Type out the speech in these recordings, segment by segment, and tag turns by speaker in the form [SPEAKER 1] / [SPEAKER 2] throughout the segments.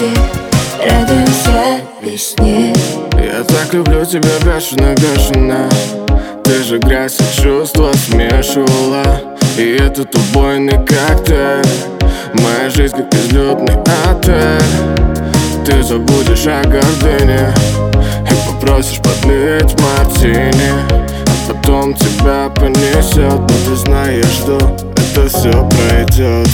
[SPEAKER 1] Радуемся весне. Я так люблю тебя, бешено, бешено. Ты же грязь и чувства смешивала. И этот убойный коктейль. Моя жизнь как излюбный отель. Ты забудешь о гордыне И попросишь подлить мартини. А потом тебя понесет Но ты знаешь, что это все пройдет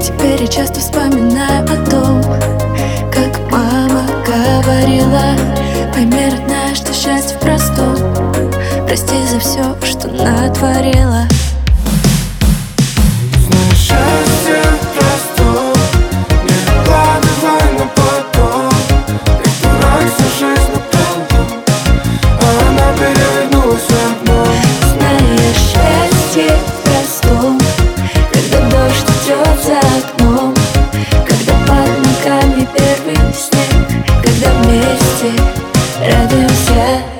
[SPEAKER 2] Теперь я часто вспоминаю о том Как мама говорила Пойми, родная, что счастье в простом. Прости за все, что натворила Ready, yeah.